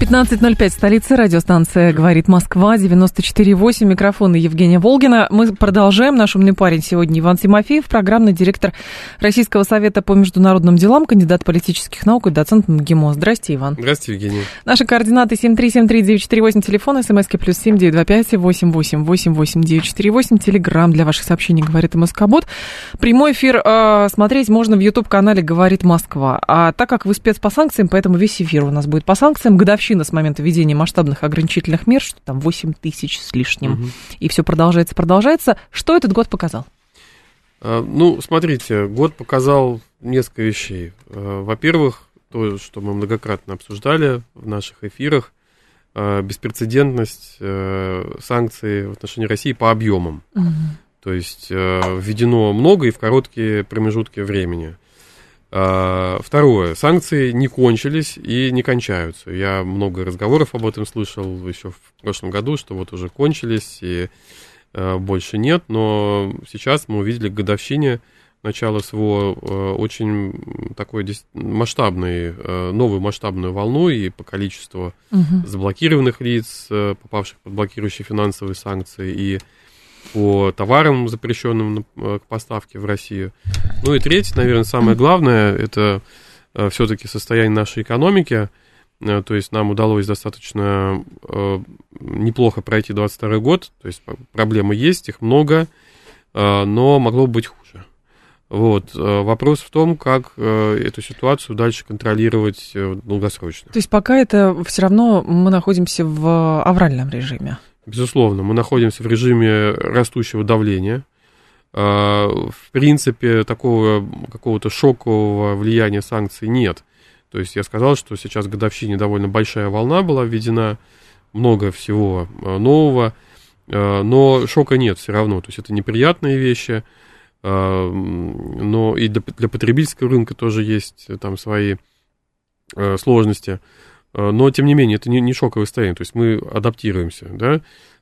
15.05, столица, радиостанция «Говорит Москва», 94.8, микрофон Евгения Волгина. Мы продолжаем. Наш умный парень сегодня Иван Тимофеев, программный директор Российского совета по международным делам, кандидат политических наук и доцент МГИМО. Здрасте, Иван. Здравствуйте, Евгения. Наши координаты 7373948, телефон, смски плюс 7925 8888948, телеграмм для ваших сообщений «Говорит Москобот». Прямой эфир э, смотреть можно в YouTube-канале «Говорит Москва». А так как вы спец по санкциям, поэтому весь эфир у нас будет по санкциям. Годовщина годовщина с момента введения масштабных ограничительных мер, что там 8 тысяч с лишним, угу. и все продолжается, продолжается. Что этот год показал? А, ну, смотрите, год показал несколько вещей. А, во-первых, то, что мы многократно обсуждали в наших эфирах, а, беспрецедентность санкций в отношении России по объемам. Угу. То есть введено много и в короткие промежутки времени. Второе. Санкции не кончились и не кончаются. Я много разговоров об этом слышал еще в прошлом году, что вот уже кончились и а, больше нет. Но сейчас мы увидели к годовщине начала СВО а, очень такой масштабный, новую масштабную волну и по количеству угу. заблокированных лиц, попавших под блокирующие финансовые санкции, и по товарам, запрещенным э, к поставке в Россию. Ну и третье, наверное, самое главное, это э, все-таки состояние нашей экономики. Э, то есть нам удалось достаточно неплохо пройти 22 год. То есть проблемы есть, их много, но могло быть хуже. Вот. Вопрос в том, как эту ситуацию дальше контролировать долгосрочно. То есть пока это все равно мы находимся в авральном режиме. Безусловно, мы находимся в режиме растущего давления. А, в принципе, такого какого-то шокового влияния санкций нет. То есть я сказал, что сейчас годовщине довольно большая волна была введена, много всего а, нового, а, но шока нет все равно. То есть это неприятные вещи, но и для, для потребительского рынка тоже есть там свои сложности. Э, но, тем не менее, это не, не шоковое состояние, то есть мы адаптируемся, да.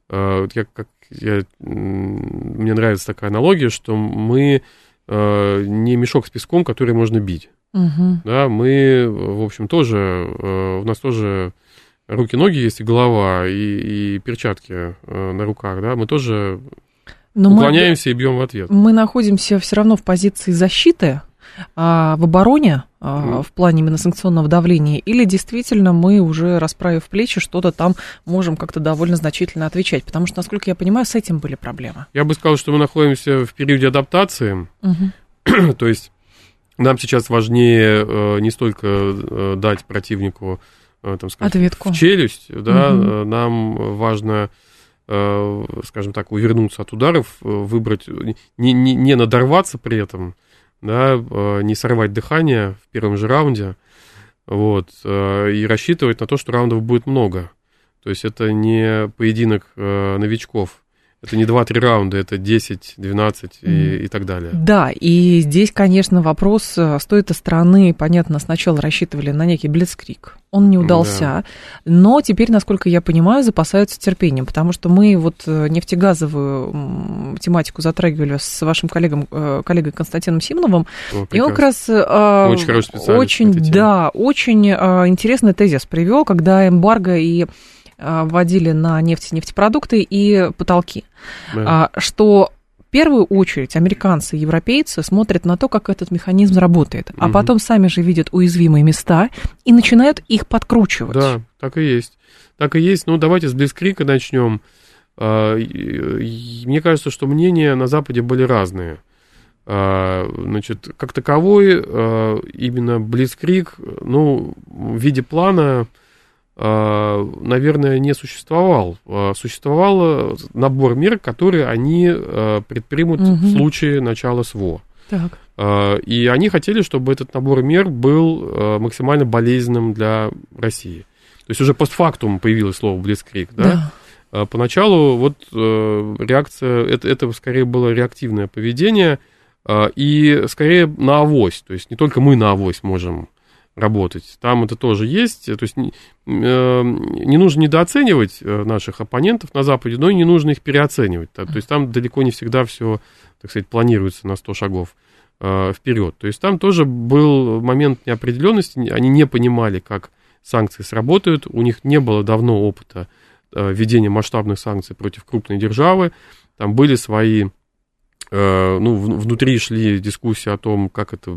Э, я, как, я, мне нравится такая аналогия, что мы э, не мешок с песком, который можно бить. Угу. Да, мы, в общем, тоже, у нас тоже руки-ноги есть, и голова, и, и перчатки на руках, да, мы тоже Но уклоняемся мы, и бьем в ответ. Мы находимся все равно в позиции защиты, в обороне а, в плане именно санкционного давления, или действительно мы уже, расправив плечи, что-то там можем как-то довольно значительно отвечать? Потому что, насколько я понимаю, с этим были проблемы. Я бы сказал, что мы находимся в периоде адаптации, угу. то есть нам сейчас важнее э, не столько э, дать противнику э, там, скажем, Ответку. в челюсть, да, угу. нам важно скажем так, увернуться от ударов, выбрать, не, не, не надорваться при этом, да, э, не сорвать дыхание в первом же раунде, вот, э, и рассчитывать на то, что раундов будет много. То есть это не поединок э, новичков, это не 2-3 раунда, это 10, 12 и, и так далее. Да, и здесь, конечно, вопрос с той-то стороны, понятно, сначала рассчитывали на некий блицкрик, он не удался, да. но теперь, насколько я понимаю, запасаются терпением, потому что мы вот э, нефтегазовую тематику затрагивали с вашим коллегом, э, коллегой Константином Симоновым, О, и он как раз э, очень, очень да, очень интересный тезис привел, когда эмбарго и вводили на нефть, нефтепродукты и потолки. Да. А, что в первую очередь американцы и европейцы смотрят на то, как этот механизм работает, угу. а потом сами же видят уязвимые места и начинают их подкручивать. Да, так и есть. Так и есть. Ну, давайте с Блицкрика начнем. А, мне кажется, что мнения на Западе были разные. Значит, как таковой, именно Блицкрик, ну, в виде плана а, наверное, не существовал. А, существовал набор мер, которые они а, предпримут угу. в случае начала СВО. Так. И они хотели, чтобы этот набор мер был максимально болезненным для России. То есть уже постфактум появилось слово «блицкрик», да? Поначалу вот реакция, это, это скорее было реактивное поведение, и скорее на авось, то есть не только мы на авось можем работать. Там это тоже есть. То есть не, не нужно недооценивать наших оппонентов на Западе, но и не нужно их переоценивать. То есть там далеко не всегда все, так сказать, планируется на 100 шагов вперед. То есть там тоже был момент неопределенности, они не понимали, как санкции сработают, у них не было давно опыта э, введения масштабных санкций против крупной державы, там были свои, э, ну, внутри шли дискуссии о том, как это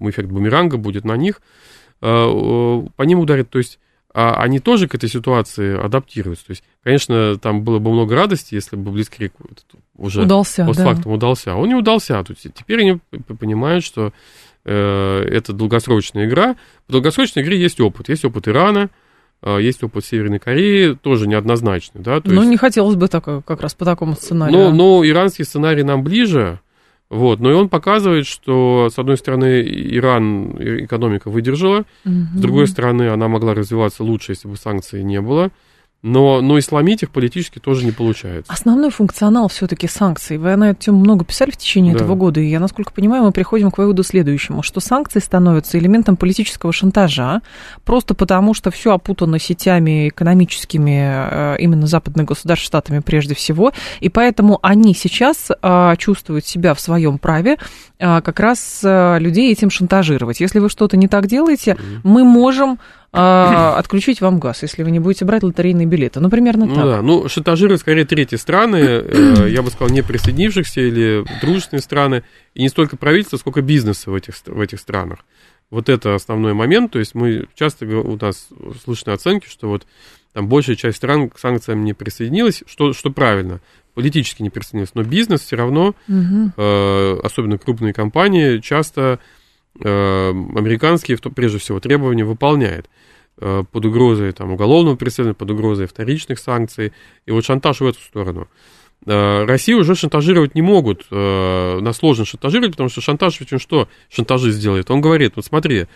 эффект бумеранга будет на них, э, по ним ударит, то есть а они тоже к этой ситуации адаптируются. То есть, конечно, там было бы много радости, если бы Блицкрик уже удался, постфактум да. удался. А он не удался. То есть, теперь они понимают, что Э, это долгосрочная игра. В долгосрочной игре есть опыт. Есть опыт Ирана, э, есть опыт Северной Кореи, тоже неоднозначный. Да? То ну, есть... не хотелось бы так, как раз по такому сценарию. Но, но иранский сценарий нам ближе, вот, но и он показывает, что, с одной стороны, Иран экономика выдержала, угу. с другой стороны, она могла развиваться лучше, если бы санкций не было. Но, но исламить их политически тоже не получается. Основной функционал все-таки санкций. Вы на эту тему много писали в течение да. этого года, и я, насколько понимаю, мы приходим к выводу следующему, что санкции становятся элементом политического шантажа, просто потому что все опутано сетями экономическими э, именно западных государств, штатами прежде всего, и поэтому они сейчас а, чувствуют себя в своем праве а, как раз э, людей этим шантажировать. Если вы что-то не так делаете, mm-hmm. мы можем а, отключить вам газ, если вы не будете брать лотерейные билеты. Ну, примерно ну, так. Да. Ну, шантажируют скорее третьи страны, э, я бы сказал, не присоединившихся или дружественные страны, и не столько правительства, сколько бизнеса в этих, в этих странах. Вот это основной момент, то есть мы часто, у нас слышны оценки, что вот там большая часть стран к санкциям не присоединилась, что, что правильно, политически не присоединилась, но бизнес все равно, угу. э, особенно крупные компании, часто американские, прежде всего, требования выполняет. Э, под угрозой там, уголовного преследования, под угрозой вторичных санкций. И вот шантаж в эту сторону. Э, Россию уже шантажировать не могут, э, нас сложно шантажировать, потому что шантаж ведь он что шантажист сделает? Он говорит, вот смотри,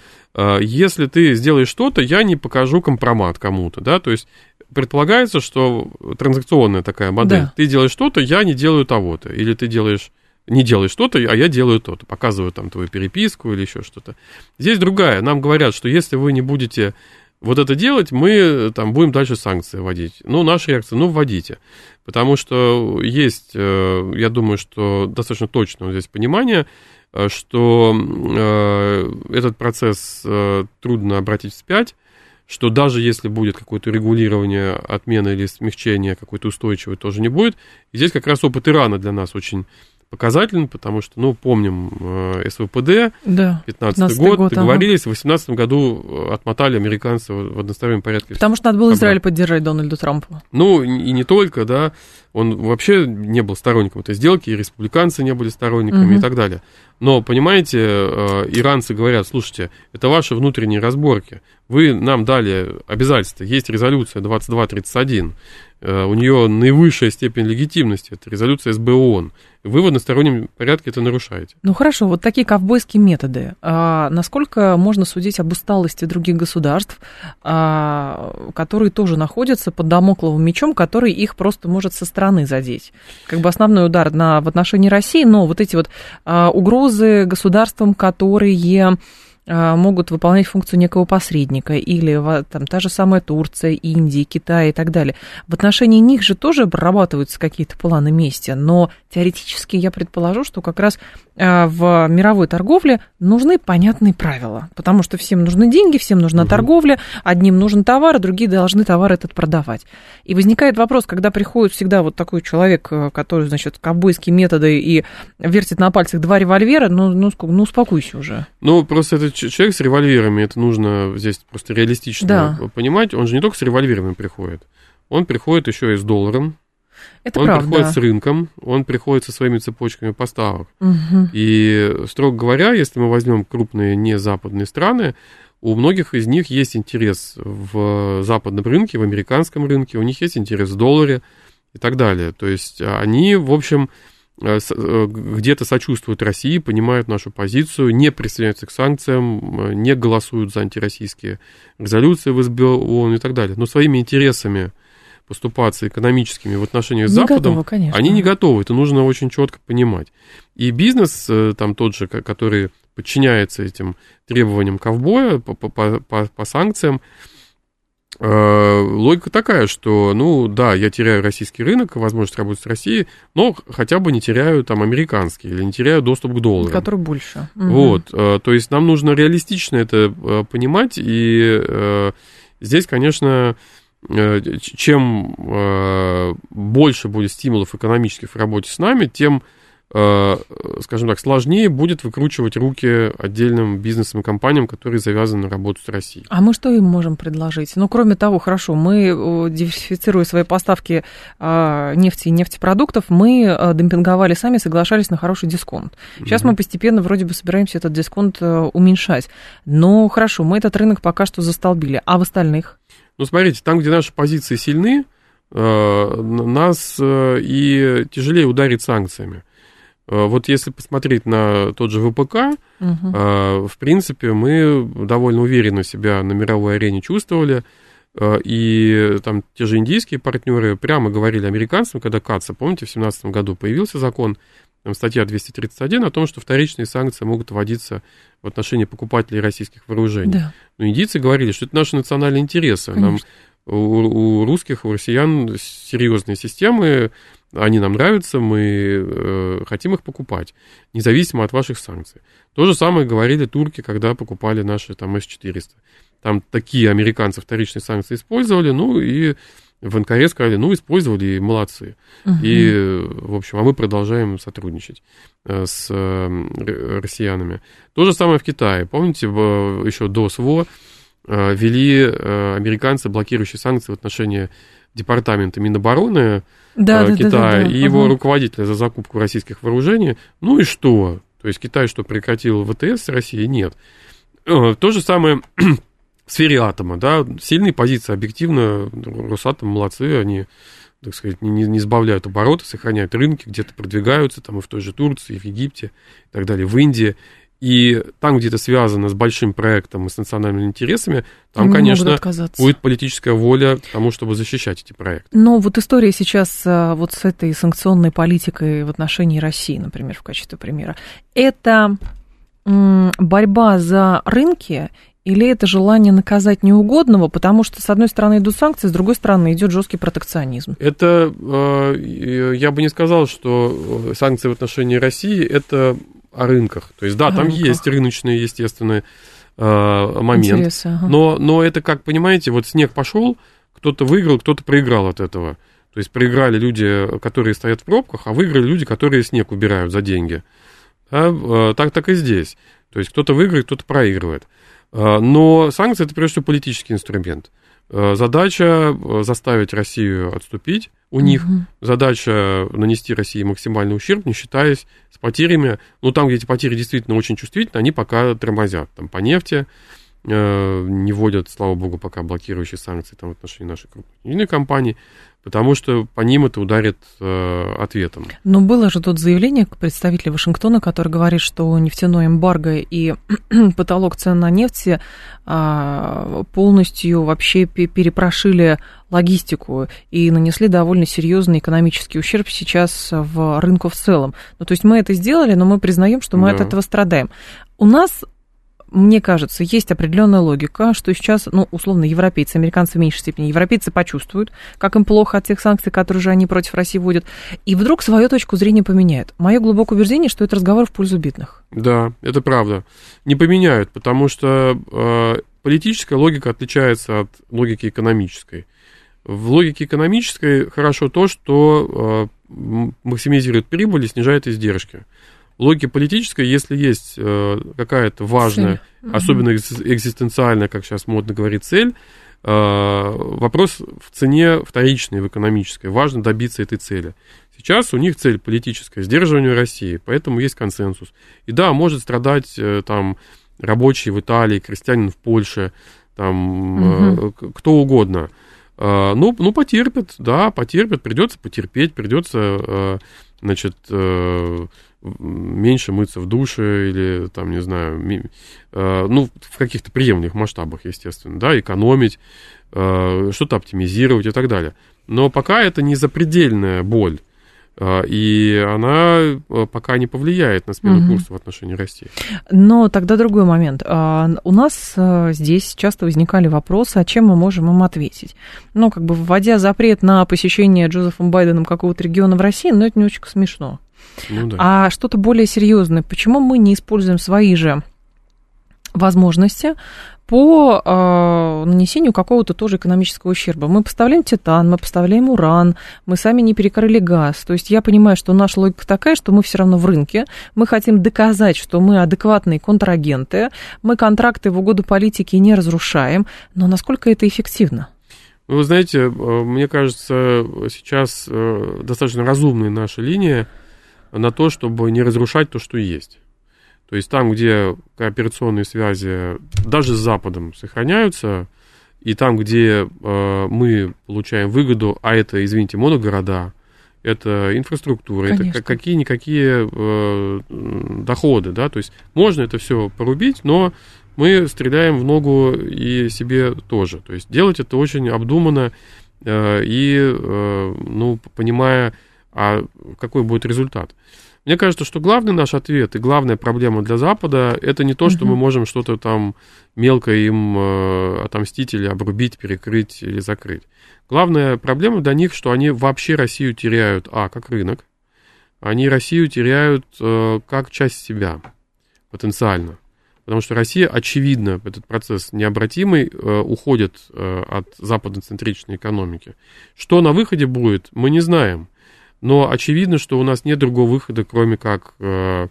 если ты сделаешь что-то, я не покажу компромат кому-то, да, то есть предполагается, что транзакционная такая модель, да. ты делаешь что-то, я не делаю того-то, или ты делаешь не делаешь что-то, а я делаю то-то, показываю там твою переписку или еще что-то. Здесь другая, нам говорят, что если вы не будете вот это делать, мы там будем дальше санкции вводить. Ну, наша реакция, ну, вводите. Потому что есть, э, я думаю, что достаточно точно здесь понимание, э, что э, этот процесс трудно обратить вспять, что даже если будет какое-то регулирование, отмена или смягчение какой-то устойчивой, тоже не будет. И здесь как раз опыт Ирана для нас очень показателен, потому что, ну, помним э, СВПД, да, 15 год, год, договорились, ага. в 18 году э, отмотали американцы в одностороннем порядке. Потому что надо было Израиль поддержать Дональду Трампу. Ну, и не только, да, он вообще не был сторонником этой сделки, и республиканцы не были сторонниками угу. и так далее. Но, понимаете, э, иранцы говорят, слушайте, это ваши внутренние разборки, вы нам дали обязательства, есть резолюция 2231, Э, у нее наивысшая степень легитимности, это резолюция СБ ООН. Вы в одностороннем порядке это нарушаете. Ну хорошо, вот такие ковбойские методы. А насколько можно судить об усталости других государств, а, которые тоже находятся под домокловым мечом, который их просто может со стороны задеть? Как бы основной удар на, в отношении России, но вот эти вот а, угрозы государствам, которые могут выполнять функцию некого посредника, или там та же самая Турция, Индия, Китай и так далее. В отношении них же тоже прорабатываются какие-то планы мести, но теоретически я предположу, что как раз а, в мировой торговле нужны понятные правила, потому что всем нужны деньги, всем нужна угу. торговля, одним нужен товар, а другие должны товар этот продавать. И возникает вопрос, когда приходит всегда вот такой человек, э, который, значит, ковбойские методы и вертит на пальцах два револьвера, ну, ну, ну успокойся уже. Ну, просто этот человек с револьверами, это нужно здесь просто реалистично да. понимать, он же не только с револьверами приходит, он приходит еще и с долларом, это он правда. приходит с рынком, он приходит со своими цепочками поставок. Угу. И, строго говоря, если мы возьмем крупные незападные страны, у многих из них есть интерес в западном рынке, в американском рынке, у них есть интерес в долларе и так далее. То есть они, в общем, где-то сочувствуют России, понимают нашу позицию, не присоединяются к санкциям, э, не голосуют за антироссийские резолюции в СБ ООН и так далее. Но своими интересами поступаться экономическими в отношениях с не Западом, готовы, конечно. они не готовы. Это нужно очень четко понимать. И бизнес э, там тот же, который подчиняется этим требованиям ковбоя по, по, по, по санкциям, Э, логика такая, что, ну, да, я теряю российский рынок, возможность работать с Россией, но хотя бы не теряю там американский или не теряю доступ к доллару. Который больше. Вот, угу. то есть нам нужно реалистично это э, понимать, и здесь, конечно, чем больше будет стимулов экономических в работе с нами, тем Э, скажем так, сложнее будет выкручивать руки отдельным бизнесам и компаниям, которые завязаны на работу с Россией. А мы что им можем предложить? Ну, кроме того, хорошо, мы, диверсифицируя свои поставки а, нефти и нефтепродуктов, мы демпинговали сами, соглашались на хороший дисконт. Сейчас угу. мы постепенно вроде бы собираемся этот дисконт э, уменьшать. Но хорошо, мы этот рынок пока что застолбили. А в остальных? Ну, смотрите, там, где наши позиции сильны, э, нас и тяжелее ударить санкциями. Э, вот если посмотреть на тот же ВПК, угу. в принципе, мы довольно уверенно себя на мировой арене чувствовали. Э, и там те же индийские партнеры прямо говорили американцам, когда КАЦа, помните, в 2017 году появился закон, там статья 231 о том, что вторичные санкции могут вводиться в отношении покупателей российских вооружений. Да. Но индийцы говорили, что это наши национальные интересы. Нам, у, у русских, у россиян серьезные системы, они нам нравятся, мы э, хотим их покупать, независимо от ваших санкций. То же самое говорили турки, когда покупали наши там С-400. Там такие американцы вторичные санкции использовали, ну и в НКР сказали, ну, использовали, и молодцы. Угу. И, в общем, а мы продолжаем сотрудничать э, с э, россиянами. То же самое в Китае. Помните, еще до СВО э, ввели американцы блокирующие санкции в отношении департамента Минобороны да, э, Китая да, да, да, и его ага. руководителя за закупку российских вооружений. Ну и что? То есть Китай что, прекратил ВТС с Россией? Нет. Э, то же самое в сфере атома, да, сильные позиции, объективно, Росатом молодцы, они, так сказать, не, не сбавляют обороты, сохраняют рынки, где-то продвигаются, там и в той же Турции, и в Египте, и так далее, в Индии. И там, где это связано с большим проектом и с национальными интересами, там, не конечно, будет политическая воля к тому, чтобы защищать эти проекты. Но вот история сейчас а, вот с этой санкционной политикой в отношении России, например, в качестве примера, это борьба за рынки или это желание наказать неугодного, потому что, с одной стороны, идут санкции, с другой стороны, идет жесткий протекционизм? Это, а, я бы не сказал, что э, санкции в отношении России – это о рынках. То есть, да, о там рынках. есть рыночные, естественные э, момент. Интересы, ага. но, но это, как понимаете, вот снег пошел, кто-то выиграл, кто-то проиграл от этого. То есть проиграли люди, которые стоят в пробках, а выиграли люди, которые снег убирают за деньги. Да? Так, так и здесь. То есть кто-то выиграет, кто-то проигрывает. Но санкции это прежде всего политический инструмент. Задача заставить Россию отступить у них угу. задача нанести России максимальный ущерб, не считаясь с потерями. Ну, там, где эти потери действительно очень чувствительны, они пока тормозят. Там по нефти э, не вводят, слава богу, пока блокирующие санкции там, в отношении нашей крупной компании потому что по ним это ударит э, ответом. Но было же тут заявление представителя Вашингтона, который говорит, что нефтяное эмбарго и потолок цен на нефть э, полностью вообще перепрошили логистику и нанесли довольно серьезный экономический ущерб сейчас в рынку в целом. Ну, то есть мы это сделали, но мы признаем, что мы да. от этого страдаем. У нас мне кажется, есть определенная логика, что сейчас, ну, условно, европейцы, американцы в меньшей степени, европейцы почувствуют, как им плохо от тех санкций, которые же они против России вводят, и вдруг свою точку зрения поменяют. Мое глубокое убеждение, что это разговор в пользу бедных. Да, это правда. Не поменяют, потому что э, политическая логика отличается от логики экономической. В логике экономической хорошо то, что э, максимизирует прибыль и снижает издержки логике политической, если есть э, какая-то важная, цель. особенно экзистенциальная, как сейчас модно говорить, цель, э, вопрос в цене вторичной, в экономической. Важно добиться этой цели. Сейчас у них цель политическая, сдерживание России, поэтому есть консенсус. И да, может страдать э, там рабочий в Италии, крестьянин в Польше, там угу. кто угодно. Ну, ну, потерпят, да, потерпят, придется потерпеть, придется, значит, меньше мыться в душе или там, не знаю, э, ну, в каких-то приемлемых масштабах, естественно, да, экономить, э, что-то оптимизировать и так далее. Но пока это не запредельная боль. А, и она э, пока не повлияет на смену угу. курса в отношении России. Но тогда другой момент. А, у нас э, здесь часто возникали вопросы, а чем мы можем им ответить? Ну, как бы вводя запрет на посещение Джозефом Байденом какого-то региона в России, ну, это не очень смешно. Ну, да. А что-то более серьезное, почему мы не используем свои же возможности по э, нанесению какого-то тоже экономического ущерба. Мы поставляем титан, мы поставляем уран, мы сами не перекрыли газ. То есть я понимаю, что наша логика такая, что мы все равно в рынке, мы хотим доказать, что мы адекватные контрагенты, мы контракты в угоду политики не разрушаем, но насколько это эффективно? Ну, вы знаете, э, мне кажется, сейчас э, достаточно разумная наша линия на то, чтобы не разрушать то, что есть. То есть там, где кооперационные связи даже с Западом сохраняются, и там, где э, мы получаем выгоду, а это, извините, моногорода, это инфраструктура, Конечно. это какие-никакие э, доходы, да, то есть можно это все порубить, но мы стреляем в ногу и себе тоже. То есть делать это очень обдуманно э, и, э, ну, понимая, а какой будет результат. Мне кажется, что главный наш ответ и главная проблема для Запада это не то, что мы можем что-то там мелко им э, отомстить или обрубить, перекрыть или закрыть. Главная проблема для них, что они вообще Россию теряют, а, как рынок, они Россию теряют э, как часть себя потенциально. Потому что Россия, очевидно, этот процесс необратимый, э, уходит э, от западноцентричной экономики. Что на выходе будет, мы не знаем. Но очевидно, что у нас нет другого выхода, кроме как, э,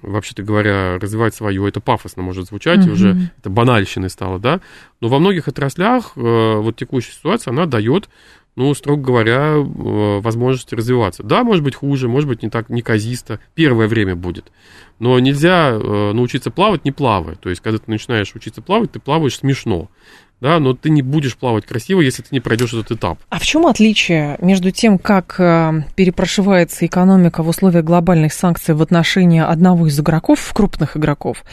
вообще-то говоря, развивать свое. Это пафосно может звучать, mm-hmm. уже это банальщиной стало, да. Но во многих отраслях э, вот текущая ситуация, она дает, ну, строго говоря, э, возможность развиваться. Да, может быть хуже, может быть не так неказисто. Первое время будет. Но нельзя э, научиться плавать, не плавая. То есть, когда ты начинаешь учиться плавать, ты плаваешь смешно да, но ты не будешь плавать красиво, если ты не пройдешь этот этап. А в чем отличие между тем, как э, перепрошивается экономика в условиях глобальных санкций в отношении одного из игроков, крупных игроков,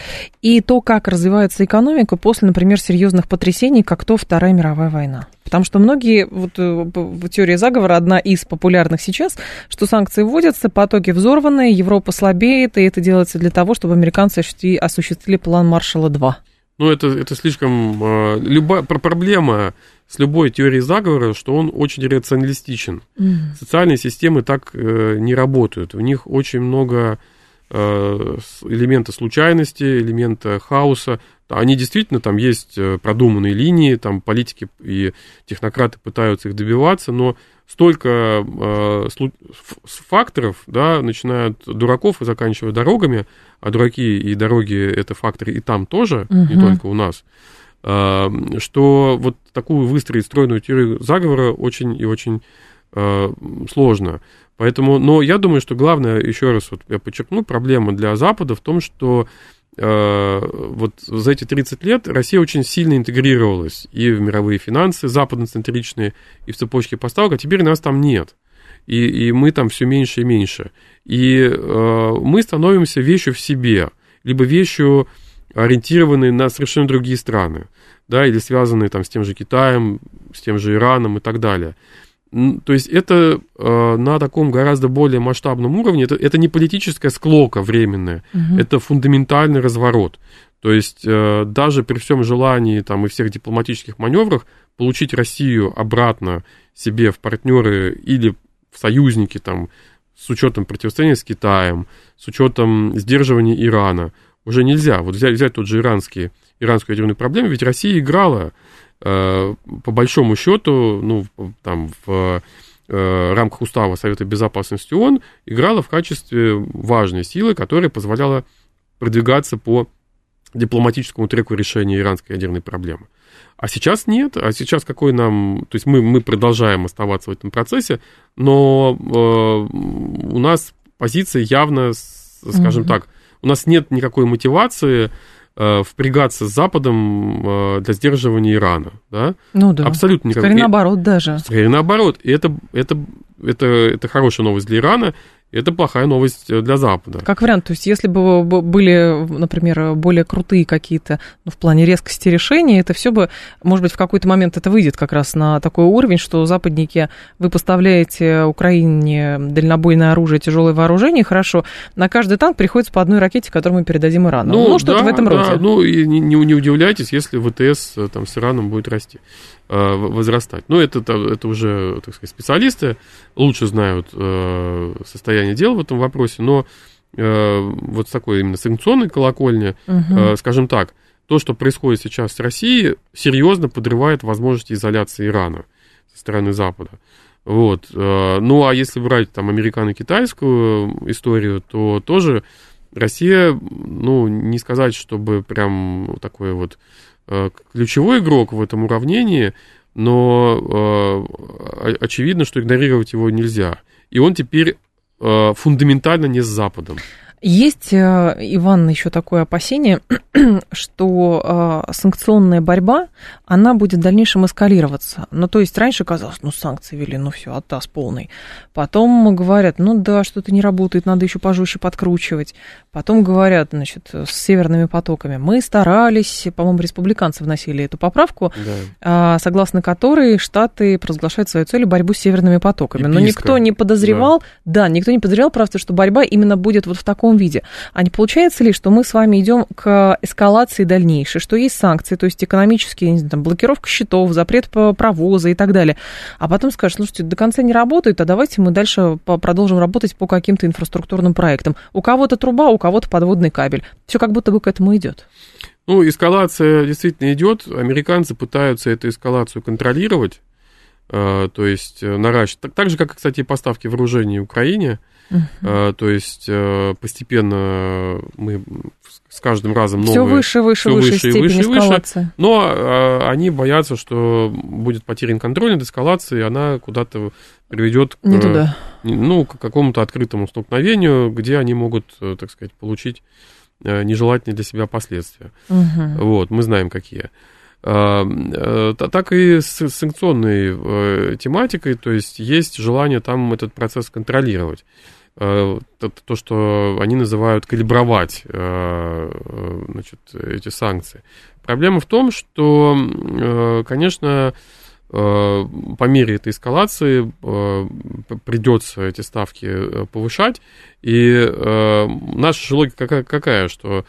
и то, как развивается экономика после, например, серьезных потрясений, как то Вторая мировая война? Потому что многие, вот э, в теории заговора одна из популярных сейчас, что санкции вводятся, потоки взорваны, Европа слабеет, и это делается для того, чтобы американцы осуществили план Маршала 2. Ну, это, это слишком... Э, любая проблема с любой теорией заговора, что он очень рационалистичен. Mm. Социальные системы так э, не работают. В них очень много э, элемента случайности, элемента хаоса. Они действительно, там есть э, продуманные линии, там политики и технократы пытаются их добиваться, но столько э, факторов, да, начиная от дураков и заканчивая дорогами, а дураки и дороги это факторы и там тоже, угу. не только у нас, э, что вот такую выстроить стройную теорию заговора очень и очень э, сложно. Поэтому, но я думаю, что главное, еще раз вот я подчеркну, проблема для Запада в том, что вот за эти 30 лет Россия очень сильно интегрировалась и в мировые финансы западноцентричные, и в цепочке поставок, а теперь нас там нет. И, и мы там все меньше и меньше. И э, мы становимся вещью в себе, либо вещью, ориентированной на совершенно другие страны, да, или связанные там с тем же Китаем, с тем же Ираном и так далее. То есть это э, на таком гораздо более масштабном уровне, это, это не политическая склока временная, угу. это фундаментальный разворот. То есть э, даже при всем желании там, и всех дипломатических маневрах получить Россию обратно себе в партнеры или в союзники там, с учетом противостояния с Китаем, с учетом сдерживания Ирана, уже нельзя. Вот взять, взять тот же иранский, иранскую ядерную проблему, ведь Россия играла по большому счету, ну, там, в э, рамках устава Совета Безопасности ООН играла в качестве важной силы, которая позволяла продвигаться по дипломатическому треку решения иранской ядерной проблемы. А сейчас нет. А сейчас какой нам... То есть мы, мы продолжаем оставаться в этом процессе, но э, у нас позиция явно, скажем mm-hmm. так, у нас нет никакой мотивации Э, впрягаться с Западом э, для сдерживания Ирана. Да? Ну да. Абсолютно никак. Скорее наоборот даже. Скорее наоборот. И это, это, это, это хорошая новость для Ирана. Это плохая новость для Запада. Как вариант, то есть если бы были, например, более крутые какие-то, ну, в плане резкости решений, это все бы, может быть, в какой-то момент это выйдет как раз на такой уровень, что западники, вы поставляете Украине дальнобойное оружие, тяжелое вооружение, хорошо, на каждый танк приходится по одной ракете, которую мы передадим Ирану. Ну, ну что-то да, в этом роде. Да, ну, и не, не удивляйтесь, если ВТС э, там с Ираном будет расти. Э, возрастать. Но это, это уже, так сказать, специалисты лучше знают э, состояние дел в этом вопросе, но э, вот с такой именно санкционной колокольни, угу. скажем так, то, что происходит сейчас с Россией, серьезно подрывает возможности изоляции Ирана со стороны Запада. Вот. Ну, а если брать там американо-китайскую историю, то тоже Россия, ну, не сказать, чтобы прям такой вот ключевой игрок в этом уравнении, но э, очевидно, что игнорировать его нельзя. И он теперь э, фундаментально не с Западом. Есть, э, Иван, еще такое опасение, что э, санкционная борьба, она будет в дальнейшем эскалироваться. Ну, то есть раньше казалось, ну, санкции вели, ну, все, оттас полный. Потом говорят, ну, да, что-то не работает, надо еще пожестче подкручивать. Потом говорят, значит, с северными потоками. Мы старались, по-моему, республиканцы вносили эту поправку, да. согласно которой Штаты провозглашают свою целью борьбу с северными потоками. И Но писка. никто не подозревал, да. да, никто не подозревал, правда, что борьба именно будет вот в таком таком виде. А не получается ли, что мы с вами идем к эскалации дальнейшей, что есть санкции, то есть экономические, знаю, там, блокировка счетов, запрет провоза и так далее, а потом скажешь, слушайте, до конца не работает, а давайте мы дальше продолжим работать по каким-то инфраструктурным проектам. У кого-то труба, у кого-то подводный кабель. Все как будто бы к этому идет. Ну, эскалация действительно идет. Американцы пытаются эту эскалацию контролировать, э, то есть э, наращивать. Так, так же, как, кстати, и поставки вооружений Украине. Uh-huh. То есть э, постепенно мы с каждым разом новые... Все выше, выше, все выше, выше, выше, эскалация. выше. Но а, они боятся, что будет потерян контроль над эскалацией, и она куда-то приведет к, Не туда. ну, к какому-то открытому столкновению, где они могут, э, так сказать, получить нежелательные для себя последствия. Uh-huh. Вот, мы знаем, какие. Так и с санкционной тематикой, то есть есть желание там этот процесс контролировать. Э, то, что они называют калибровать э, значит, эти санкции. Проблема в том, что, э, конечно, по мере этой эскалации придется эти ставки повышать. И наша же логика какая, что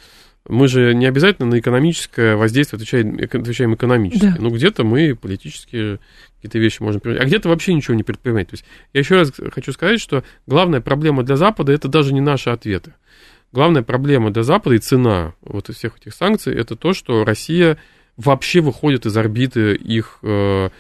мы же не обязательно на экономическое воздействие отвечаем, отвечаем экономически. Да. Ну, где-то мы политически какие-то вещи можем принимать, а где-то вообще ничего не предпринимать. То есть я еще раз хочу сказать, что главная проблема для Запада это даже не наши ответы. Главная проблема для Запада и цена вот всех этих санкций это то, что Россия вообще выходит из орбиты их Э,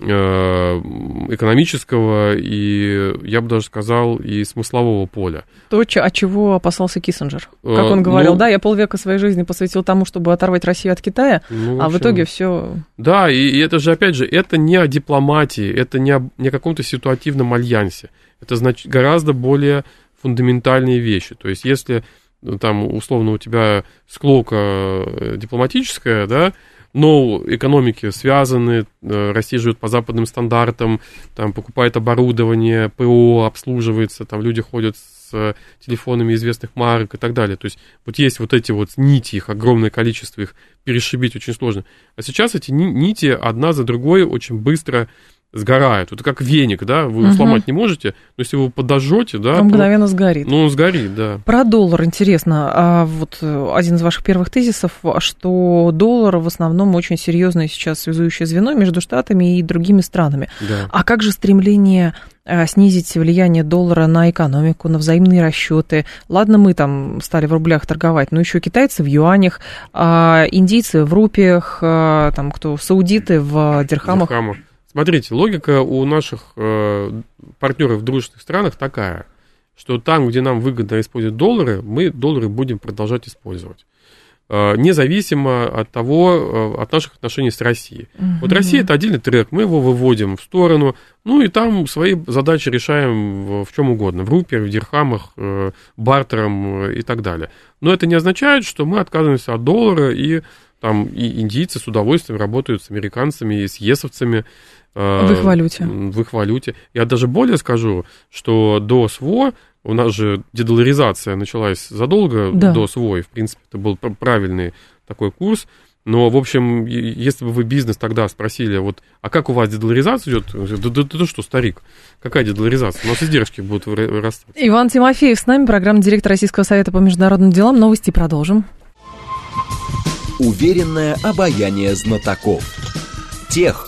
экономического и, я бы даже сказал, и смыслового поля. То, от чего опасался Киссинджер. Как э, он говорил, ну, да, я полвека своей жизни посвятил тому, чтобы оторвать Россию от Китая, ну, в а в итоге все... Да, и, и это же, опять же, это не о дипломатии, это не о, не о каком-то ситуативном альянсе. Это значит гораздо более фундаментальные вещи. То есть, если ну, там, условно, у тебя склока э, дипломатическая, да, но экономики связаны, э, Россия живет по западным стандартам, там покупает оборудование, ПО обслуживается, там люди ходят с телефонами известных марок и так далее. То есть вот есть вот эти вот нити, их огромное количество, их перешибить очень сложно. А сейчас эти нити одна за другой очень быстро сгорают. Это как веник, да, вы его угу. сломать не можете, но если вы его подожжете, да, он то, мгновенно сгорит. Ну, он сгорит, да. Про доллар интересно. А вот э, один из ваших первых тезисов, что доллар в основном очень серьезное сейчас связующее звено между Штатами и другими странами. Да. А как же стремление э, снизить влияние доллара на экономику, на взаимные расчеты. Ладно, мы там стали в рублях торговать, но еще китайцы в юанях, а индийцы в рупиях, а, там кто, саудиты в дирхамах. Дирхамах. Смотрите, логика у наших э, партнеров в дружественных странах такая, что там, где нам выгодно использовать доллары, мы доллары будем продолжать использовать. Э, независимо от того, э, от наших отношений с Россией. Угу. Вот Россия это отдельный трек, мы его выводим в сторону, ну и там свои задачи решаем в, чем угодно, в рупиях, в дирхамах, э, бартером и так далее. Но это не означает, что мы отказываемся от доллара и там и индийцы с удовольствием работают с американцами и с есовцами. В их валюте. В их валюте. Я даже более скажу, что до СВО у нас же дедоларизация началась задолго Да. до СВО, и, в принципе, это был пр- правильный такой курс. Но, в общем, если бы вы бизнес тогда спросили, вот, а как у вас дедоларизация идет? Да, да, да ты что, старик, какая дедоларизация? У нас издержки будут выра- вырастать. Иван Тимофеев с нами, программный директор Российского совета по международным делам. Новости продолжим. Уверенное обаяние знатоков. Тех,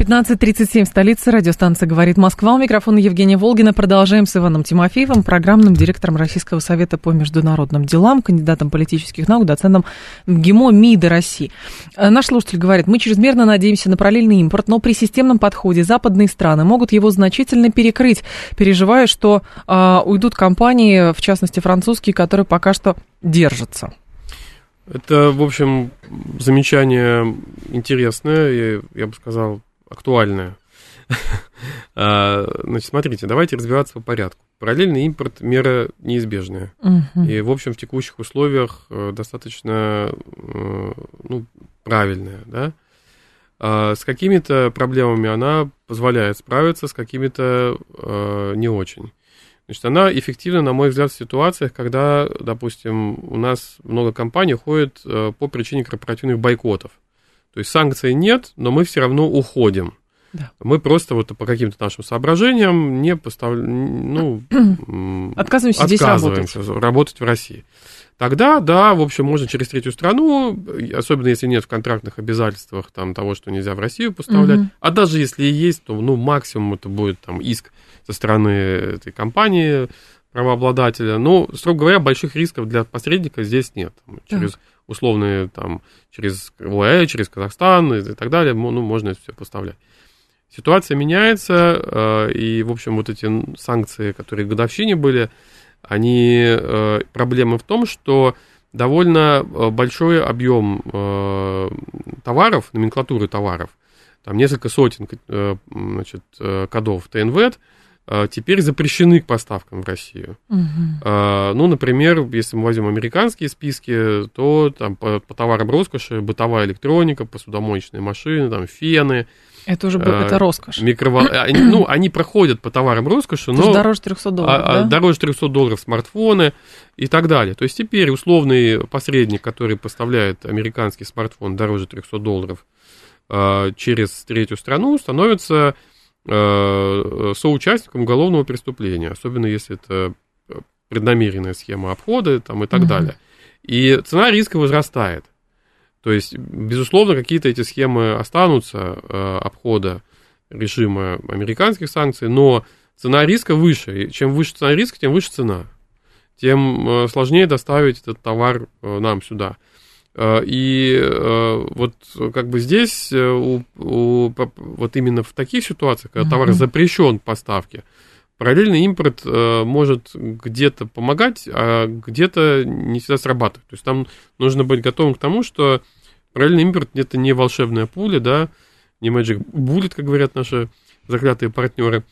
15.37, столица, радиостанция «Говорит Москва». У микрофона Евгения Волгина. Продолжаем с Иваном Тимофеевым, программным директором Российского совета по международным делам, кандидатом политических наук, доцентом МГИМО МИДа России. Э, Наш слушатель говорит, мы чрезмерно надеемся на параллельный импорт, но при системном подходе западные страны могут его значительно перекрыть, переживая, что э, уйдут компании, в частности французские, которые пока что держатся. Это, в общем, замечание интересное, и, я бы сказал, актуальное. А, Значит, смотрите, давайте разбираться по порядку. Параллельный импорт – мера неизбежная. Мгм. И, в общем, в текущих условиях э, достаточно э, ну, правильная, да. А С какими-то проблемами она позволяет справиться, с какими-то э, не очень. Значит, она эффективна, на мой взгляд, в ситуациях, когда, допустим, у нас много компаний уходит по причине корпоративных бойкотов. То есть санкций нет, но мы все равно уходим. Да. Мы просто вот по каким-то нашим соображениям не поставляем, ну, м, Отказываемся здесь работать. отказываемся работать в России. Тогда, да, в общем, можно через третью страну, особенно если нет в контрактных обязательствах там, того, что нельзя в Россию поставлять. Мгм. А даже если и есть, то ну, максимум это будет там, иск со стороны этой компании, правообладателя. Но, строго говоря, больших рисков для посредника здесь нет. Через условные, там, через ОАЭ, через Казахстан и так далее, ну, можно это все поставлять. Ситуация меняется, э, и, в общем, вот эти санкции, которые к годовщине были, они, э, проблема в том, что довольно э, большой объем товаров, номенклатуры товаров, там несколько сотен значит, кодов ТНВ, э, теперь запрещены к поставкам в Россию. А, Ну, например, если мы возьмем американские списки, то там по, по товарам роскоши бытовая электроника, посудомоечные машины, там фены, Это уже э, это роскошь. микровол... а, они- Ну, они проходят по товарам роскоши, но дороже 300 долларов, а- а да? дороже 300 долларов смартфоны и так далее. То есть теперь условный посредник, который поставляет американский смартфон дороже 300 долларов а, через третью страну, становится соучастником уголовного преступления, особенно если это преднамеренная схема обхода там, и так Мгм. далее. И цена риска возрастает. То есть, безусловно, какие-то эти схемы останутся э, обхода режима американских санкций, но цена риска выше. И чем выше цена риска, тем выше цена. Тем э, сложнее доставить этот товар э, нам сюда. Э, И э, вот как бы здесь, э, у- у- вот именно в таких ситуациях, когда товар запрещен к поставке, параллельный импорт может где-то помогать, а где-то не всегда срабатывать. То есть там нужно быть готовым к тому, что параллельный импорт это не волшебная пуля, да, не magic bullet, как говорят наши заклятые партнеры.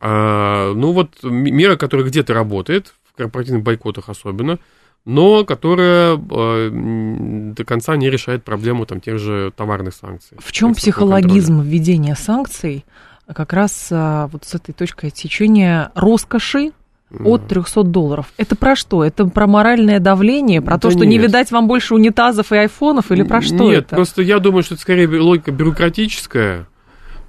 А, ну вот мера, которая где-то работает, в корпоративных бойкотах особенно, но которая э, до конца не решает проблему там, тех же товарных санкций. В чем психологизм введения санкций как раз а, вот с этой точкой отсечения роскоши от 300 долларов? Это про что? Это про моральное давление, про то, Да что не нет. видать вам больше унитазов и айфонов, или про что Нет, это? просто я думаю, что это скорее логика бюрократическая.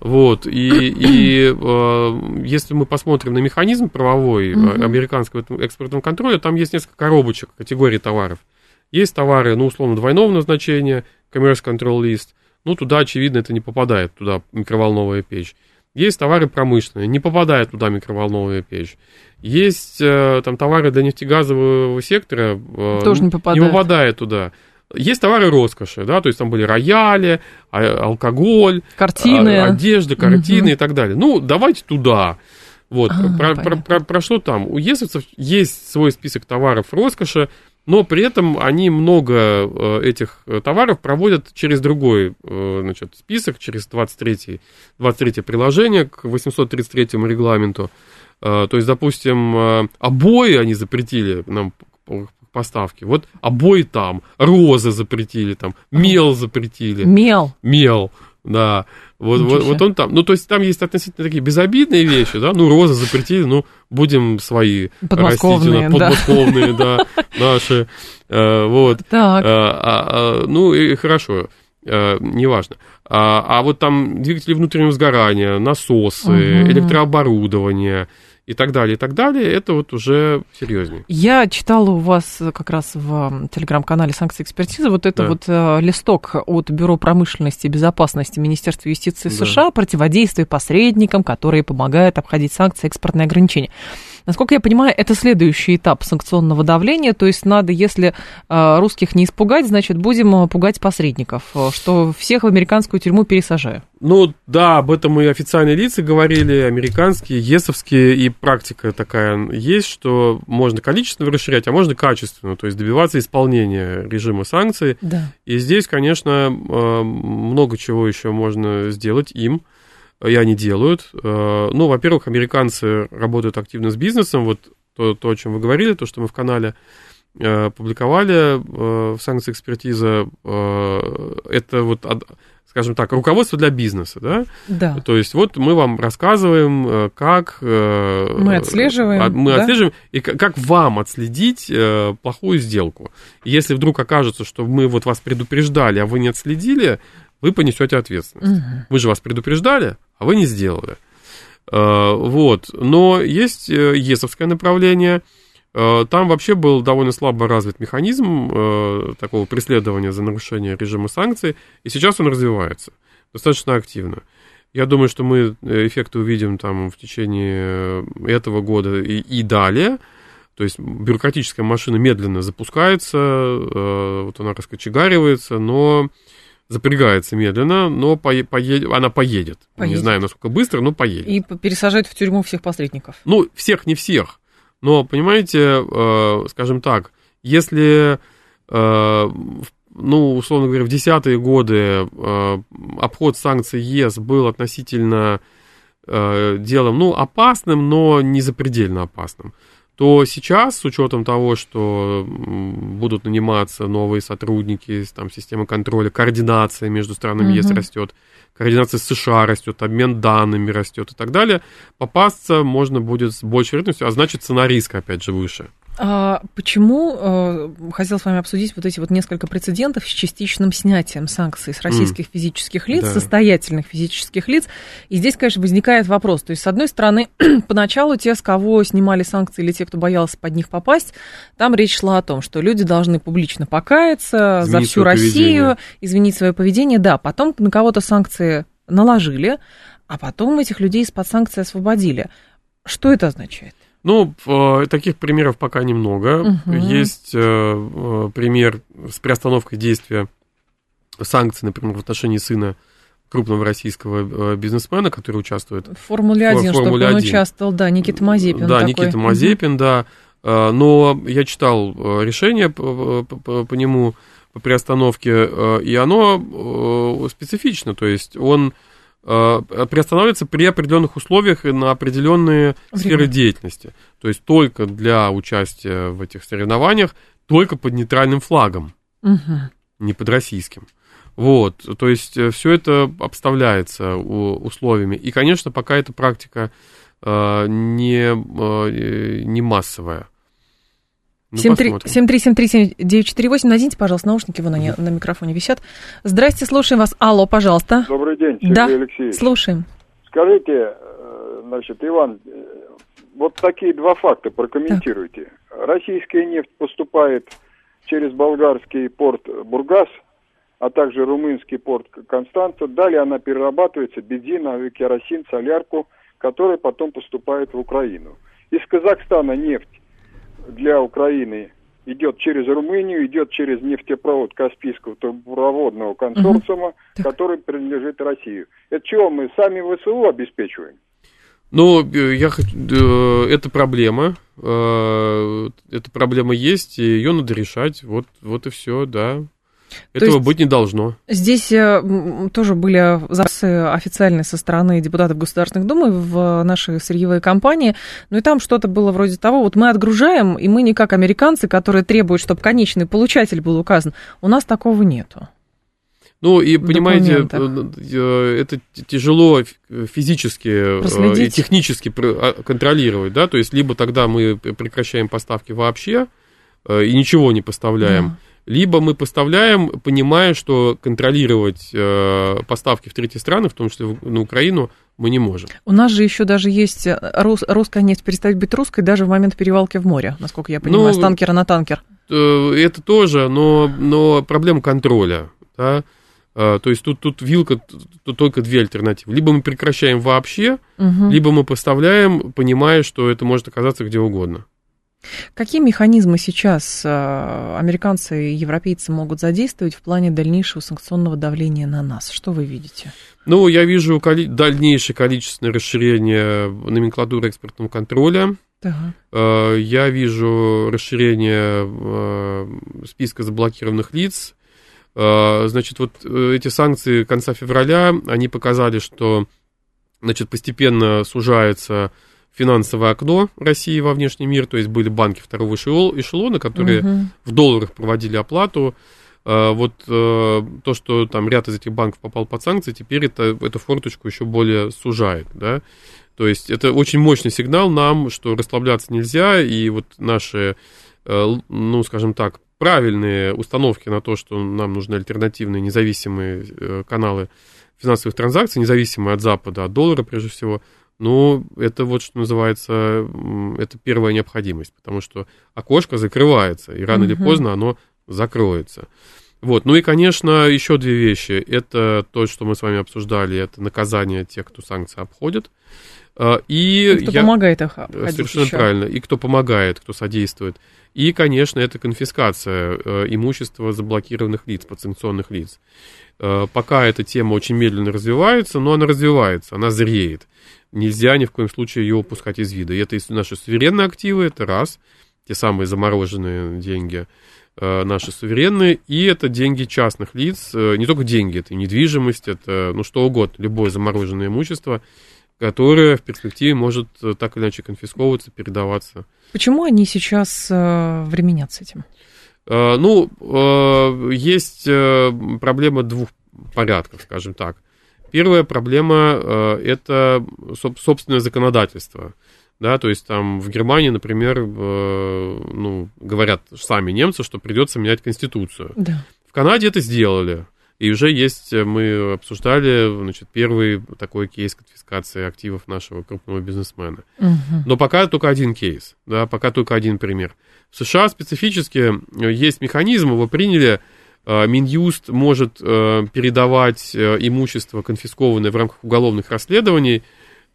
Вот, и, и э, если мы посмотрим на механизм правовой Мгм. американского экспортного контроля, там есть несколько коробочек, категорий товаров. Есть товары, ну, условно, двойного назначения, Commerce Control List, ну, туда, очевидно, это не попадает, туда микроволновая печь. Есть товары промышленные, не попадает туда микроволновая печь. Есть э, там товары для нефтегазового сектора, э, Тоже не не попадает. попадает туда. Есть товары роскоши, да, то есть там были рояли, а- алкоголь, Картины. а- одежда, картины Мгм. и так далее. Ну, давайте туда. Вот, А, про, про- про- про что там? У есовцев есть свой список товаров роскоши, но при этом они много э, этих э, товаров проводят через другой э, значит, список, через 23, 23 приложение к 833 регламенту. То есть, допустим, обои они запретили нам поставки. Вот обои там, розы запретили там, мел запретили. Мел. Мел, да. Вот, вот, вот он там. Ну, то есть там есть относительно такие безобидные вещи, да. Ну, розы запретили, ну, будем свои подмосковные, растить, подмосковные, да, наши. Э, вот. Так. Э, а, а, ну, и хорошо. Э, неважно. А, а вот там двигатели внутреннего сгорания, насосы, электрооборудование и так далее, и так далее, это вот уже серьезнее. Я читала у вас как раз в телеграм-канале «Санкции экспертизы» вот это да. вот э, листок от Бюро промышленности и безопасности Министерства юстиции да. США «Противодействие посредникам, которые помогают обходить санкции экспортные ограничения». Насколько я понимаю, это следующий этап санкционного давления, то есть надо, если э, русских не испугать, значит, будем э, пугать посредников, э, что всех в американскую тюрьму пересажаю. Ну да, об этом и официальные лица говорили, американские, ЕСовские, и практика такая есть, что можно количественно расширять, а можно качественно, то есть добиваться исполнения режима санкций. Да. И здесь, конечно, много чего еще можно сделать им и они делают. Э, ну, во-первых, американцы работают активно с бизнесом, вот то, то, о чем вы говорили, то, что мы в канале э, публиковали э, в санкции экспертиза, это вот, скажем так, руководство для бизнеса, да? Да. То есть вот мы вам рассказываем, как... Мы отслеживаем. Мы да? отслеживаем, и как вам отследить плохую сделку. Если вдруг окажется, что мы вот вас предупреждали, а вы не отследили, вы понесете ответственность. Угу. Мы же вас предупреждали, а вы не сделали. Э, вот. Но есть э, ЕСовское направление. Э, там вообще был довольно слабо развит механизм такого преследования за нарушение режима санкций, и сейчас он развивается достаточно активно. Я думаю, что мы эффекты увидим там в течение этого года и, и далее. То есть бюрократическая машина медленно запускается, вот она раскочегаривается, но запрягается медленно, но пое, поедет, она поедет. поедет. Не знаю, насколько быстро, но поедет. И пересажает в тюрьму всех посредников. Ну, всех, не всех. Но, понимаете, э, скажем так, если, э, ну, условно говоря, в десятые годы э, обход санкций ЕС был относительно э, делом, ну, опасным, но не запредельно опасным, то сейчас, с учетом того, что будут наниматься новые сотрудники, там система контроля, координация между странами угу. ЕС растет, координация с США растет, обмен данными растет и так далее, попасться можно будет с большей вероятностью, а значит цена риска, опять же, выше. А почему, э, хотел с вами обсудить вот эти вот несколько прецедентов с частичным снятием санкций с российских mm. физических лиц, да. состоятельных физических лиц. И здесь, конечно, возникает вопрос. То есть, с одной стороны, поначалу те, с кого снимали санкции, или те, кто боялся под них попасть, там речь шла о том, что люди должны публично покаяться изменить за всю Россию, поведение. изменить свое поведение. Да, потом на кого-то санкции наложили, а потом этих людей из-под санкций освободили. Что это означает? Ну, э, таких примеров пока немного. Угу. Есть э, э, пример с приостановкой действия санкций, например, в отношении сына крупного российского бизнесмена, который участвует в Формуле 1, в Формуле чтобы он участвовал, да, Никита Мазепин. Да, такой. Никита Мазепин, да. Но я читал решение по, по, по нему, по приостановке, и оно специфично, то есть он приостанавливается при определенных условиях и на определенные Время. сферы деятельности. То есть только для участия в этих соревнованиях, только под нейтральным флагом, угу. не под российским. Вот, то есть э, все это обставляется условиями. И, конечно, пока эта практика э, не, не массовая. Ну, 7373948. Наденьте, пожалуйста, наушники, вон они на микрофоне висят. Здрасте, слушаем вас. Алло, пожалуйста. Добрый день, Сергей да, Алексеевич. слушаем. Скажите, э, значит, Иван, э, вот такие два факта прокомментируйте. Так. Российская нефть поступает через болгарский порт Бургас, а также румынский порт Констанца. Далее она перерабатывается бензин, керосин, солярку, которая потом поступает в Украину. Из Казахстана нефть для Украины идет через Румынию, идет через нефтепровод Каспийского трубопроводного консорциума, угу. который принадлежит России. Это чего мы сами ВСУ обеспечиваем? Ну, э, я хочу, э, это проблема, э, эта проблема есть, и ее надо решать, вот, вот и все, да. Этого быть не должно. Здесь э, тоже были запросы официальные со стороны депутатов Государственных Думы в нашей сырьевой компании. Ну и там что-то было вроде того, вот мы отгружаем, и мы не как американцы, которые требуют, чтобы конечный получатель был указан. У нас такого нету. Ну и понимаете, э, э, это тяжело физически Проследить. и технически а, контролировать, да, то есть либо тогда мы прекращаем поставки вообще и ничего не поставляем, да либо мы поставляем, понимая, что контролировать э, поставки в третьи страны, в том числе на Украину, мы не можем. У нас же еще даже есть э, рус, русская нефть перестает быть русской даже в момент перевалки в море, насколько я понимаю, ну, с танкера на танкер. Э, это тоже, но, но проблема контроля. Да? Э, то есть тут, тут вилка, тут только две альтернативы. Либо мы прекращаем вообще, угу. либо мы поставляем, понимая, что это может оказаться где угодно. Какие механизмы сейчас э, американцы и европейцы могут задействовать в плане дальнейшего санкционного давления на нас? Что вы видите? Ну, я вижу коли- дальнейшее количественное расширение номенклатуры экспортного контроля. Так. Э, я вижу расширение э, списка заблокированных лиц. Значит, вот эти санкции конца февраля, они показали, что значит, постепенно сужается финансовое окно России во внешний мир, то есть были банки второго эшелона, которые угу. в долларах проводили оплату. А, вот э, то, что там ряд из этих банков попал под санкции, теперь это, эту форточку еще более сужает, да. То есть это очень мощный сигнал нам, что расслабляться нельзя, и вот наши, э, ну, скажем так, правильные установки на то, что нам нужны альтернативные независимые э, каналы финансовых транзакций, независимые от Запада, от доллара прежде всего, ну, это вот что называется, это первая необходимость, потому что окошко закрывается, и рано угу. или поздно оно закроется. Вот, ну и, конечно, еще две вещи. Это то, что мы с вами обсуждали, это наказание тех, кто санкции обходит. А, и, и кто я... помогает их обходить Совершенно еще. правильно. И кто помогает, кто содействует. И, конечно, это конфискация э, имущества заблокированных лиц, подсанкционных лиц. Э, пока эта тема очень медленно развивается, но она развивается, она зреет нельзя ни в коем случае ее упускать из вида. И это наши суверенные активы, это раз, те самые замороженные деньги э, наши суверенные, и это деньги частных лиц, э, не только деньги, это недвижимость, это ну что угодно, любое замороженное имущество, которое в перспективе может э, так или иначе конфисковываться, передаваться. Почему они сейчас временят с этим? Ну, есть проблема двух порядков, скажем так. Первая проблема э, – это собственное законодательство. Да, то есть там в Германии, например, э, ну, говорят сами немцы, что придется менять конституцию. Да. В Канаде это сделали. И уже есть, э, мы обсуждали, значит, первый такой кейс конфискации активов нашего крупного бизнесмена. Угу. Но пока только один кейс, да, пока только один пример. В США специфически есть механизм, его приняли Э, Минюст может э, передавать э, имущество, конфискованное в рамках уголовных расследований,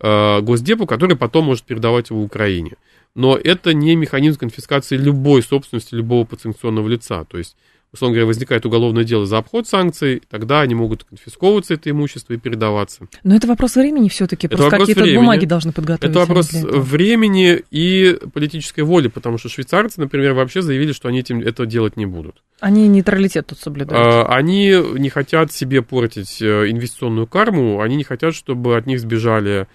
Госдепу, который потом может передавать его Украине. Но это не механизм конфискации любой собственности любого подсанкционного лица. То есть условно говоря, возникает уголовное дело за обход санкций, тогда они могут конфисковываться, это имущество, и передаваться. Но это вопрос времени все-таки, просто какие-то времени. бумаги должны подготовить. Это вопрос времени и политической воли, потому что швейцарцы, например, вообще заявили, что они этим это делать не будут. Они нейтралитет тут соблюдают. А, они не хотят себе портить э, инвестиционную карму, они не хотят, чтобы от них сбежали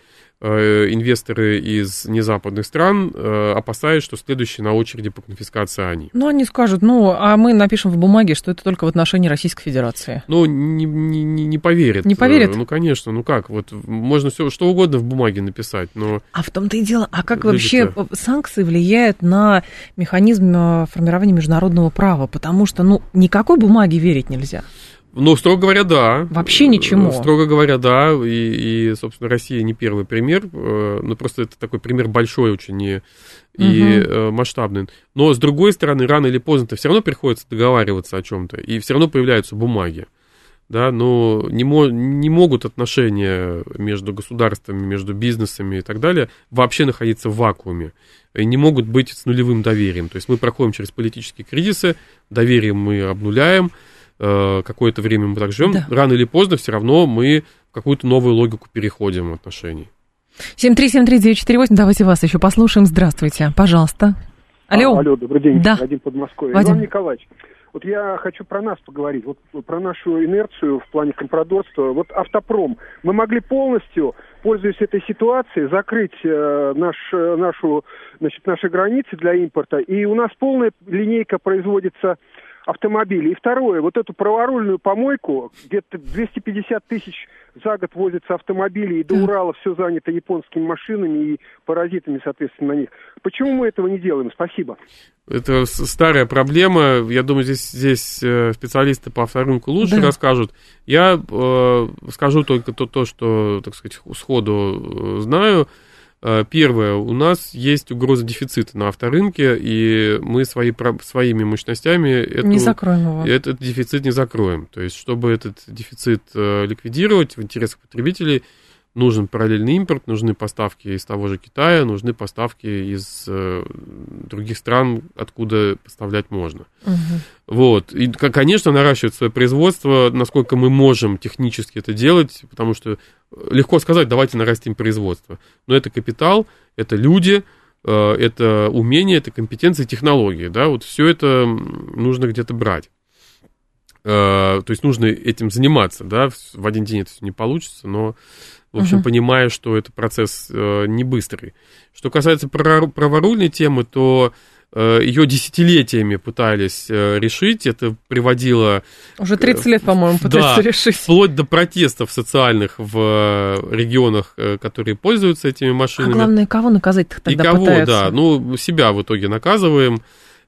инвесторы из незападных стран, э, опасаясь, что следующие на очереди по конфискации они. Ну, они скажут, ну, а мы напишем в бумаге, что это только в отношении Российской Федерации. Ну, не, не, не поверят. Не поверят? Ну, конечно, ну как, вот можно все, что угодно в бумаге написать, но... А в том-то и дело, а как вообще санкции влияют на механизм э, формирования международного права? Потому что, ну, никакой бумаге верить нельзя. Ну, строго говоря, да. Вообще ничему. Строго говоря, да. И, и собственно, Россия не первый пример. Э, ну, просто это такой пример большой очень и, и угу. масштабный. Но, с другой стороны, рано или поздно-то все равно приходится договариваться о чем-то. И все равно появляются бумаги. Да, но не, мо- не могут отношения между государствами, между бизнесами и так далее вообще находиться в вакууме. И не могут быть с нулевым доверием. То есть мы проходим через политические кризисы, доверие мы обнуляем, Э, какое-то время мы так живем, да. рано или поздно все равно мы в какую-то новую логику переходим в отношении. 7373948, давайте вас еще послушаем. Здравствуйте, пожалуйста. Алло. А, алло, добрый день, да. Вадим Подмосковье. Вадим. Иван Николаевич, вот я хочу про нас поговорить, вот про нашу инерцию в плане компрадорства. Вот автопром. Мы могли полностью, пользуясь этой ситуацией, закрыть э, наш, э, нашу, значит, наши границы для импорта. И у нас полная линейка производится автомобилей. И второе, вот эту праворульную помойку, где-то 250 тысяч за год возятся автомобили, и до. Урала все занято японскими машинами и паразитами, соответственно, на них. Почему мы этого не делаем? Спасибо. Это старая проблема. Я думаю, здесь, здесь э, специалисты по авторынку лучше Да. расскажут. Я э, скажу только то, то, что, так сказать, сходу э, знаю. Э, Первое, у нас есть угроза дефицита на авторынке, и мы свои, своими мощностями эту- Не закроем его. этот дефицит не закроем. То есть, чтобы этот дефицит э, ликвидировать в интересах потребителей, нужен параллельный импорт, нужны поставки из того же Китая, нужны поставки из э, других стран, откуда поставлять можно. Мгм. Вот. И, конечно, наращивать свое производство, насколько мы можем технически это делать, потому что легко сказать, давайте нарастим производство. Но это капитал, это люди, э, это умения, это компетенции, технологии. Да? Вот все это нужно где-то брать. Э, То есть нужно этим заниматься, да, в- один день это всё не получится, но, в общем, Мгм. понимая, что это процесс э, не быстрый. Что касается право- праворульной темы, то ее десятилетиями пытались э, решить, это приводило Уже 30 лет, по-моему, Да, пытаются решить. вплоть до протестов социальных в э, регионах, э, которые пользуются этими А машинами. главное, кого наказать-то И тогда кого, пытаются? да, ну, себя в итоге наказываем.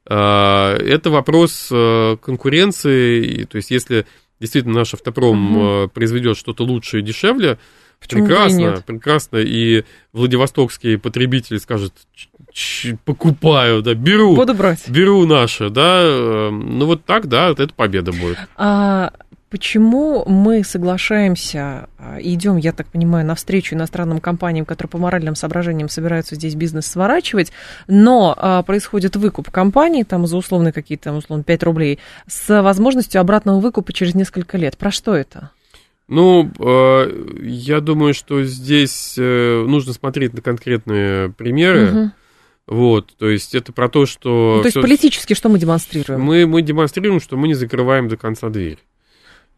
А, Это вопрос э, конкуренции, и, то есть если действительно наш автопром э, произведет что-то лучше и дешевле, Почему прекрасно, прекрасно, и Владивостокский потребитель скажет, «Ч- ч- покупаю, да, беру, Буду брать. беру наше, да, э, ну вот так, да, вот это победа будет. А почему мы соглашаемся а, и идем, я так понимаю, навстречу иностранным компаниям, которые по моральным соображениям собираются здесь бизнес сворачивать, но а, происходит выкуп компании, там за условные какие-то, условно, 5 рублей, с возможностью обратного выкупа через несколько лет. Про что это? Ну, э, я думаю, что здесь э, нужно смотреть на конкретные примеры. Мгм. Вот, то есть это про то, что... Ну, то есть политически что мы демонстрируем? мы, мы демонстрируем, что мы не закрываем до конца дверь.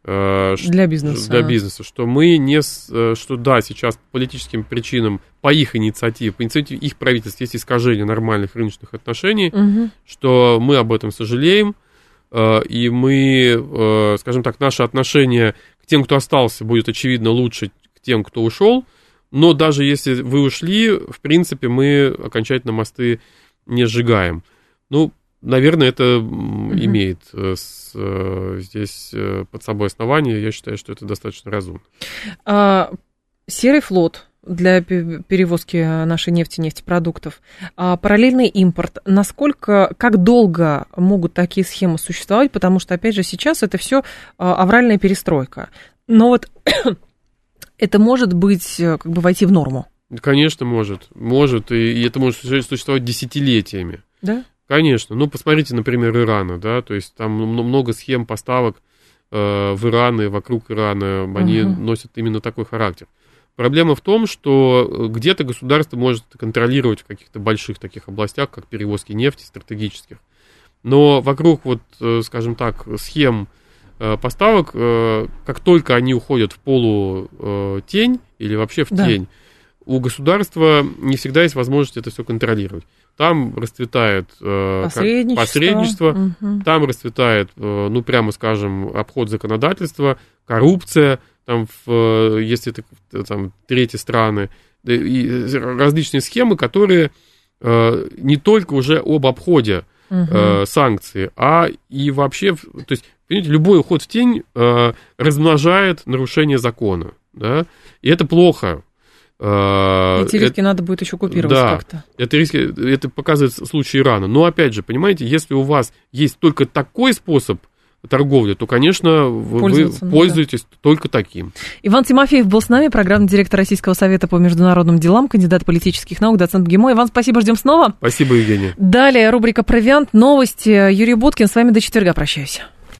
Э, Для бизнеса. Для бизнеса. Что мы не... э, Что да, сейчас по политическим причинам, по их инициативе, по инициативе их правительств есть искажение нормальных рыночных отношений, Мгм. что мы об этом сожалеем, и мы, э, скажем так, наше отношение к тем, кто остался, будет очевидно лучше к тем, кто ушел. Но даже если вы ушли, в принципе, мы окончательно мосты не сжигаем. Ну, наверное, это имеет э, с, э, здесь э, под собой основание. Я считаю, что это достаточно разумно. А, серый флот для пе- перевозки нашей нефти, нефтепродуктов, а, параллельный импорт, насколько, как долго могут такие схемы существовать, потому что, опять же, сейчас это все авральная перестройка. Но вот это может быть, э, как бы войти в норму, Конечно, может. Может, и, это может существовать десятилетиями. да? Конечно. Ну, посмотрите, например, Ирана, да, то есть там много схем поставок э, в Иран и вокруг Ирана, они Мгм. носят именно такой характер. Проблема в том, что э, где-то государство может контролировать в каких-то больших таких областях, как перевозки нефти стратегических. Но вокруг, вот, э, скажем так, схем э, поставок, как только они уходят в полутень или вообще в Да. тень, у государства не всегда есть возможность это все контролировать. Там расцветает э, как- Посредничество. посредничество, Мгм. там расцветает, э, ну, прямо скажем, обход законодательства, коррупция, там, в, э, если это э, там, третьи страны, и различные схемы, которые э, не только уже об обходе Мгм. э, санкций, а и вообще, то есть, понимаете, любой уход в тень э, размножает нарушение закона, да, и это плохо. Э, Эти риски надо будет еще купировать да. как-то. это риски, это показывает случай Ирана. Но опять же, понимаете, если у вас есть только такой способ торговли, то, конечно, вы, ну да. пользуетесь только таким. Иван Тимофеев был с нами, программный директор Российского совета по международным делам, кандидат политических наук, доцент ГИМО. Иван, спасибо, ждем снова. Спасибо, Евгения. Далее рубрика «Провиант», новости. Юрий Буткин, с вами до четверга прощаюсь.